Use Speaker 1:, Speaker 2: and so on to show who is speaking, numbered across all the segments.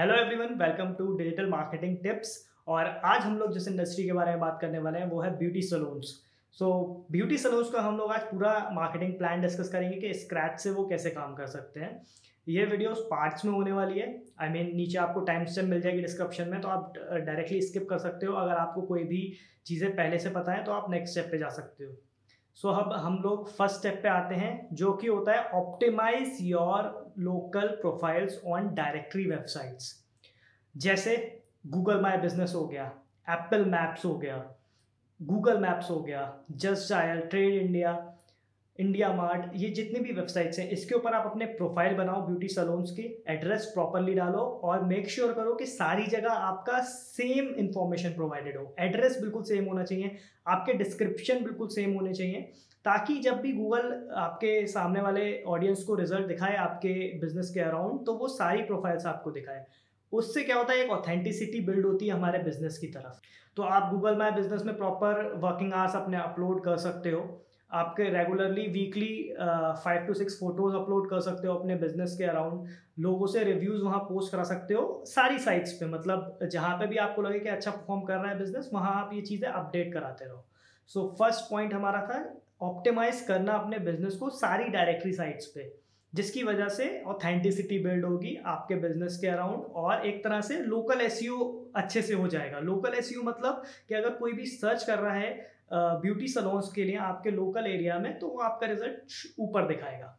Speaker 1: Hello everyone welcome to digital marketing tips और आज हम लोग जिस इंडस्ट्री के बारे में बात करने वाले हैं वो है beauty salons so beauty salons का हम लोग आज पूरा मार्केटिंग प्लान डिस्कस करेंगे कि स्क्रैच से वो कैसे काम कर सकते हैं। ये वीडियो पार्ट्स में होने वाली है। आई I मीन mean, नीचे आपको टाइम स्टेप मिल जाएगी डिस्क्रिप्शन में तो आप डायरेक्टली स्किप कर सकते हो। अगर आपको कोई भी चीज़ें पहले से पता है तो आप नेक्स्ट स्टेप पे जा सकते हो। सो so, अब हम लोग फ़र्स्ट स्टेप पे आते हैं जो कि होता है optimise your local profiles on directory websites जैसे गूगल माई बिज़नेस हो गया एप्पल मैप्स हो गया गूगल मैप्स हो गया Justdial Trade India IndiaMART ये जितनी भी वेबसाइट्स हैं, इसके ऊपर आप अपने प्रोफ़ाइल बनाओ ब्यूटी सलोन्स की एड्रेस प्रॉपरली डालो और मेक श्योर sure करो कि सारी जगह आपका सेम इंफॉर्मेशन प्रोवाइडेड हो। एड्रेस बिल्कुल सेम होना चाहिए, आपके डिस्क्रिप्शन बिल्कुल सेम होने चाहिए, ताकि जब भी गूगल आपके सामने वाले ऑडियंस को रिज़ल्ट दिखाए आपके बिज़नेस के अराउंड तो वो सारी प्रोफाइल्स आपको दिखाए। उससे क्या होता है, एक ऑथेंटिसिटी बिल्ड होती है हमारे बिज़नेस की तरफ़। तो आप गूगल माई बिज़नेस में प्रॉपर वर्किंग आवर्स अपने अपलोड कर सकते हो। आपके regularly weekly five to six photos upload कर सकते हो अपने बिज़नेस के अराउंड लोगों से रिव्यूज़ वहाँ पोस्ट करा सकते हो सारी साइट्स पे। मतलब जहाँ पे भी आपको लगे कि अच्छा परफॉर्म कर रहा है बिज़नेस वहाँ आप ये चीज़ें अपडेट कराते रहो। सो फ़र्स्ट पॉइंट हमारा था ऑप्टिमाइज करना अपने बिज़नेस को सारी डायरेक्टरी साइट्स पे। जिसकी वजह से ऑथेंटिसिटी बिल्ड होगी आपके बिज़नेस के अराउंड और एक तरह से लोकल एस अच्छे से हो जाएगा। लोकल एस मतलब कि अगर कोई भी सर्च कर रहा है ब्यूटी सलोन्स के लिए आपके लोकल एरिया में तो वो आपका रिज़ल्ट ऊपर दिखाएगा।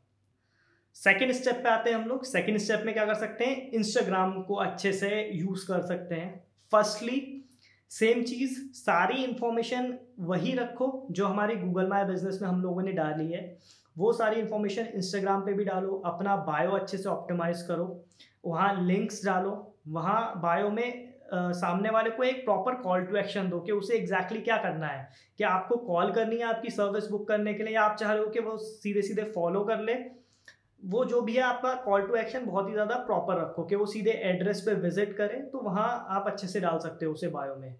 Speaker 1: सेकेंड स्टेप पे आते हैं हम लोग। सेकेंड स्टेप में क्या कर सकते हैं? इंस्टाग्राम को अच्छे से यूज़ कर सकते हैं। फर्स्टली सेम चीज़, सारी इंफॉर्मेशन वही रखो जो हमारी गूगल माई बिज़नेस में हम लोगों ने डाली है। वो सारी इंफॉर्मेशन इंस्टाग्राम पे भी डालो, अपना बायो अच्छे से ऑप्टिमाइज करो। वहाँ लिंक्स डालो। वहाँ बायो में सामने वाले को एक प्रॉपर कॉल टू एक्शन दो कि उसे एग्जैक्टली exactly क्या करना है। कि आपको कॉल करनी है आपकी सर्विस बुक करने के लिए या आप चाह रहे हो कि वो सीधे सीधे फॉलो कर ले, वो जो भी है आपका कॉल टू एक्शन बहुत ही ज़्यादा प्रॉपर रखो कि वो सीधे एड्रेस पे विज़िट करें तो वहाँ आप अच्छे से डाल सकते हो उसे बायो में।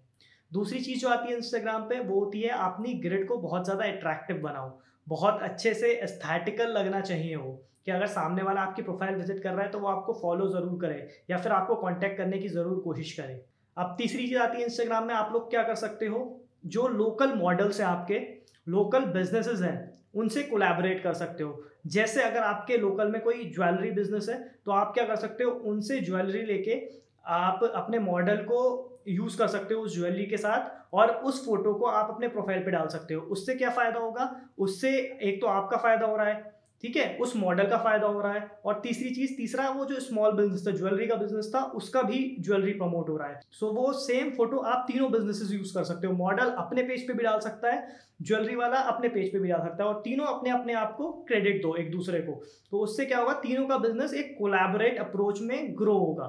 Speaker 1: दूसरी चीज़ जो आती है इंस्टाग्राम पे, वो होती है अपनी ग्रिड को बहुत ज़्यादा अट्रैक्टिव बनाओ। बहुत अच्छे से एस्थेटिकल लगना चाहिए वो, कि अगर सामने वाला आपकी प्रोफ़ाइल विज़िट कर रहा है तो वो आपको फॉलो ज़रूर करे या फिर आपको कांटेक्ट करने की ज़रूर कोशिश करे। अब तीसरी चीज़ आती है इंस्टाग्राम में, आप लोग क्या कर सकते हो? जो लोकल मॉडल्स हैं आपके लोकल बिजनेसेस हैं, उनसे कोलैबोरेट कर सकते हो। जैसे अगर आपके लोकल में कोई ज्वेलरी बिज़नेस है तो आप क्या कर सकते हो? उनसे ज्वेलरी लेके आप अपने मॉडल को यूज़ कर सकते हो उस ज्वेलरी के साथ और उस फ़ोटो को आप अपने प्रोफ़ाइल पे डाल सकते हो। उससे क्या फ़ायदा होगा? उससे एक तो आपका फ़ायदा हो रहा है। ठीक है उस मॉडल का फ़ायदा हो रहा है। और तीसरी चीज़ तीसरा वो जो स्मॉल बिज़नेस था ज्वेलरी का बिज़नेस था उसका भी ज्वेलरी प्रमोट हो रहा है। सो so, वो सेम फ़ोटो आप तीनों बिजनेसेस यूज़ कर सकते हो। मॉडल अपने पेज पे भी डाल सकता है ज्वेलरी वाला अपने पेज पे भी डाल सकता है और तीनों अपने अपने आप को क्रेडिट दो एक दूसरे को। तो उससे क्या होगा तीनों का बिज़नेस एक कोलैबोरेट अप्रोच में ग्रो होगा।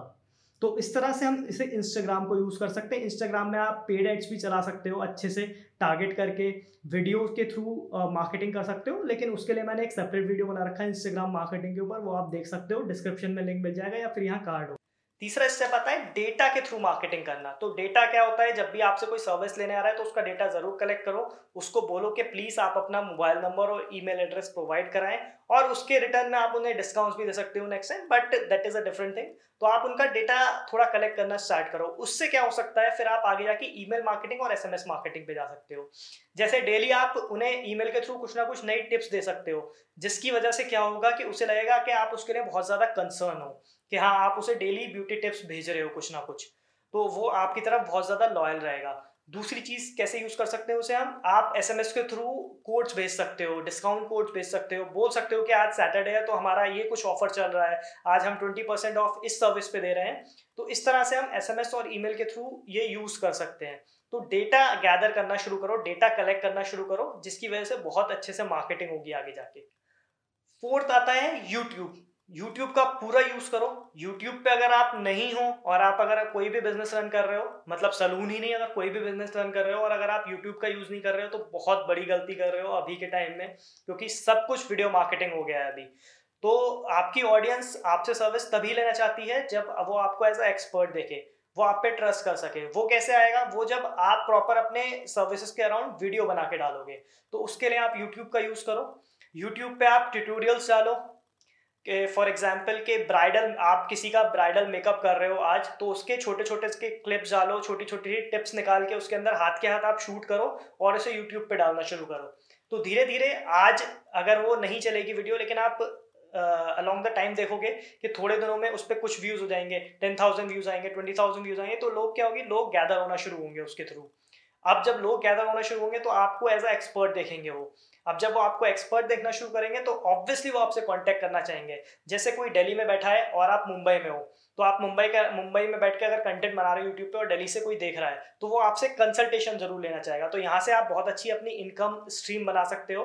Speaker 1: तो इस तरह से हम इसे इंस्टाग्राम को यूज़ कर सकते हैं। इंस्टाग्राम में आप पेड एड्स भी चला सकते हो, अच्छे से टारगेट करके वीडियो के थ्रू मार्केटिंग कर सकते हो। लेकिन उसके लिए मैंने एक सेपरेट वीडियो बना रखा है इंस्टाग्राम मार्केटिंग के ऊपर, वो आप देख सकते हो। डिस्क्रिप्शन में लिंक मिल जाएगा या फिर यहाँ कार्ड हो। तीसरा स्टेप आता है डेटा के थ्रू मार्केटिंग करना। तो डेटा क्या होता है? जब भी आपसे कोई सर्विस लेने आ रहा है तो उसका डेटा ज़रूर कलेक्ट करो। उसको बोलो कि प्लीज़ आप अपना मोबाइल नंबर और ईमेल एड्रेस प्रोवाइड कराएँ और उसके रिटर्न में आप उन्हें डिस्काउंट भी दे सकते हो next time but that is a different thing तो आप उनका डेटा थोड़ा कलेक्ट करना स्टार्ट करो। उससे क्या हो सकता है? फिर आप आगे जाके ईमेल मार्केटिंग और एसएमएस मार्केटिंग पे जा सकते हो। जैसे डेली आप उन्हें ईमेल के थ्रू कुछ ना कुछ नई टिप्स दे सकते हो, जिसकी वजह से क्या होगा कि उसे लगेगा कि आप उसके लिए बहुत ज़्यादा कंसर्न हो। कि हाँ आप उसे डेली ब्यूटी टिप्स भेज रहे हो कुछ ना कुछ तो वो आपकी तरफ़ बहुत ज़्यादा लॉयल रहेगा। दूसरी चीज़, कैसे यूज़ कर सकते हैं उसे हम? आप एसएमएस के थ्रू कोड्स भेज सकते हो डिस्काउंट कोड्स भेज सकते हो, बोल सकते हो कि आज सैटरडे है तो हमारा ये कुछ ऑफ़र चल रहा है, आज हम ट्वेंटी परसेंट ऑफ़ इस सर्विस पे दे रहे हैं। तो इस तरह से हम एसएमएस और ईमेल के थ्रू ये यूज़ कर सकते हैं। तो डेटा गैदर करना शुरू करो डेटा कलेक्ट करना शुरू करो, जिसकी वजह से बहुत अच्छे से मार्केटिंग होगी आगे जाके। फोर्थ आता है यूट्यूब यूट्यूब का पूरा यूज़ करो। यूट्यूब पे अगर आप नहीं हो और आप अगर कोई भी बिज़नेस रन कर रहे हो मतलब सलून ही नहीं, अगर कोई भी बिज़नेस रन कर रहे हो और अगर आप यूट्यूब का यूज़ नहीं कर रहे हो तो बहुत बड़ी गलती कर रहे हो अभी के टाइम में, क्योंकि सब कुछ वीडियो मार्केटिंग हो गया है अभी। तो आपकी ऑडियंस आपसे सर्विस तभी लेना चाहती है जब वो आपको एज अ एक्सपर्ट देखे, वो आप पे ट्रस्ट कर सके। वो कैसे आएगा? वो जब आप प्रॉपर अपने सर्विसेज़ के अराउंड वीडियो बना के डालोगे तो उसके लिए आप यूट्यूब का यूज़ करो। यूट्यूब पे आप ट्यूटोरियल्स डालो कि फॉर एग्ज़ाम्पल के ब्राइडल आप किसी का ब्राइडल मेकअप कर रहे हो आज तो उसके छोटे छोटे के क्लिप्स डालो छोटी छोटी टिप्स निकाल के उसके अंदर हाथ के हाथ आप शूट करो और उसे यूट्यूब पे डालना शुरू करो। तो धीरे धीरे आज अगर वो नहीं चलेगी वीडियो लेकिन आप अलॉन्ग द टाइम देखोगे कि थोड़े दिनों में उस पर कुछ व्यूज़ हो जाएँगे टेन थाउज़ेंड व्यूज़ आएँगे ट्वेंटी थाउज़ेंड व्यूज़ आएँगे तो लोग क्या होगी, लोग गैदर होना शुरू होंगे उसके थ्रू अब जब लोग गैदर होना शुरू होंगे तो आपको एज अ एक्सपर्ट देखेंगे वो। अब जब वो आपको एक्सपर्ट देखना शुरू करेंगे तो ऑब्वियसली वो आपसे कांटेक्ट करना चाहेंगे। जैसे कोई दिल्ली में बैठा है और आप मुंबई में हो तो आप मुंबई का, मुंबई में बैठ के अगर कंटेंट बना रहे हो यूट्यूब पे और दिल्ली से कोई देख रहा है तो वो आपसे कंसल्टेशन ज़रूर लेना चाहेगा। तो यहाँ से आप बहुत अच्छी अपनी इनकम स्ट्रीम बना सकते हो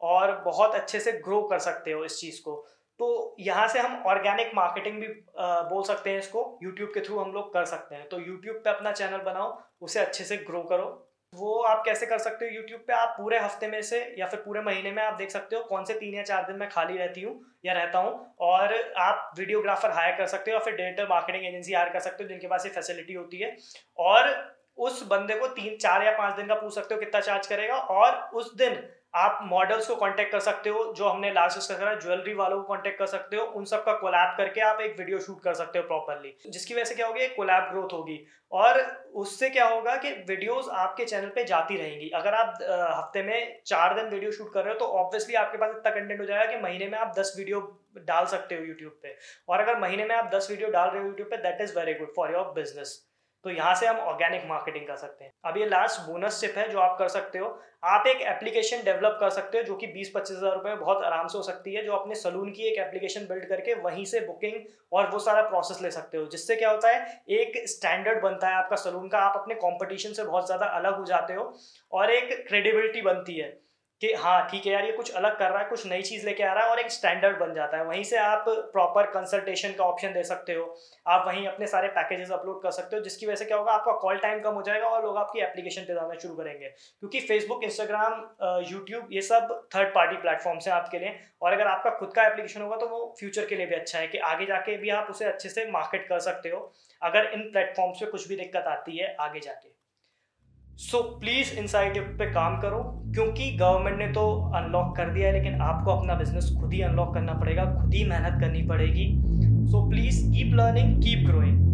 Speaker 1: और बहुत अच्छे से ग्रो कर सकते हो इस चीज़ को। तो यहाँ से हम ऑर्गेनिक मार्केटिंग भी बोल सकते हैं इसको यूट्यूब के थ्रू हम लोग कर सकते हैं। तो यूट्यूब पे अपना चैनल बनाओ, उसे अच्छे से ग्रो करो। वो आप कैसे कर सकते हो? यूट्यूब पे आप पूरे हफ़्ते में से या फिर पूरे महीने में आप देख सकते हो कौन से तीन या चार दिन में खाली रहती हूँ या रहता हूँ और आप वीडियोग्राफर हायर कर सकते हो या फिर डिजिटल मार्केटिंग एजेंसी हायर कर सकते हो जिनके पास ये फैसिलिटी होती है। और उस बंदे को तीन, चार या पाँच दिन का पूछ सकते हो कितना चार्ज करेगा और उस दिन आप मॉडल्स को कांटेक्ट कर सकते हो, जो हमने लास्ट डिस्कस करा ज्वेलरी वालों को कांटेक्ट कर सकते हो, उन सब का कोलैब करके आप एक वीडियो शूट कर सकते हो प्रॉपरली जिसकी वजह से क्या होगी? कोलैब ग्रोथ होगी। और उससे क्या होगा कि वीडियोस आपके चैनल पे जाती रहेंगी। अगर आप हफ़्ते में चार दिन वीडियो शूट कर रहे हो तो ऑब्वियसली आपके पास इतना कंटेंट हो जाएगा कि महीने में आप दस वीडियो डाल सकते हो यूट्यूब पे। और अगर महीने में आप दस वीडियो डाल रहे हो यूट्यूब पे that is very good for your business तो यहाँ से हम ऑर्गेनिक मार्केटिंग कर सकते हैं। अब ये लास्ट बोनस टिप है जो आप कर सकते हो। आप एक एप्लीकेशन डेवलप कर सकते हो जो कि बीस पच्चीस हज़ार रुपये बहुत आराम से हो सकती है। जो अपने सलून की एक एप्लीकेशन बिल्ड करके वहीं से बुकिंग और वो सारा प्रोसेस ले सकते हो। जिससे क्या होता है, एक स्टैंडर्ड बनता है आपका सलून का। आप अपने कॉम्पिटिशन से बहुत ज़्यादा अलग हो जाते हो और एक क्रेडिबिलिटी बनती है। कि हाँ ठीक है यार, ये कुछ अलग कर रहा है, कुछ नई चीज़ लेके आ रहा है और एक स्टैंडर्ड बन जाता है। वहीं से आप प्रॉपर कंसल्टेशन का ऑप्शन दे सकते हो। आप वहीं अपने सारे पैकेजेस अपलोड कर सकते हो, जिसकी वजह से क्या होगा, आपका कॉल टाइम कम हो जाएगा और लोग आपकी एप्लीकेशन पे जाना शुरू करेंगे। क्योंकि फेसबुक इंस्टाग्राम यूट्यूब ये सब थर्ड पार्टी प्लेटफॉर्म्स हैं आपके लिए और अगर आपका खुद का एप्लीकेशन होगा तो वो फ्यूचर के लिए भी अच्छा है कि आगे जाके भी आप उसे अच्छे से मार्केट कर सकते हो। अगर इन प्लेटफॉर्म्स पर कुछ भी दिक्कत आती है, आगे जाके। सो प्लीज़ इनसाइड पे काम करो, क्योंकि गवर्नमेंट ने तो अनलॉक कर दिया है, लेकिन आपको अपना बिज़नेस खुद ही अनलॉक करना पड़ेगा, खुद ही मेहनत करनी पड़ेगी। So please keep learning keep growing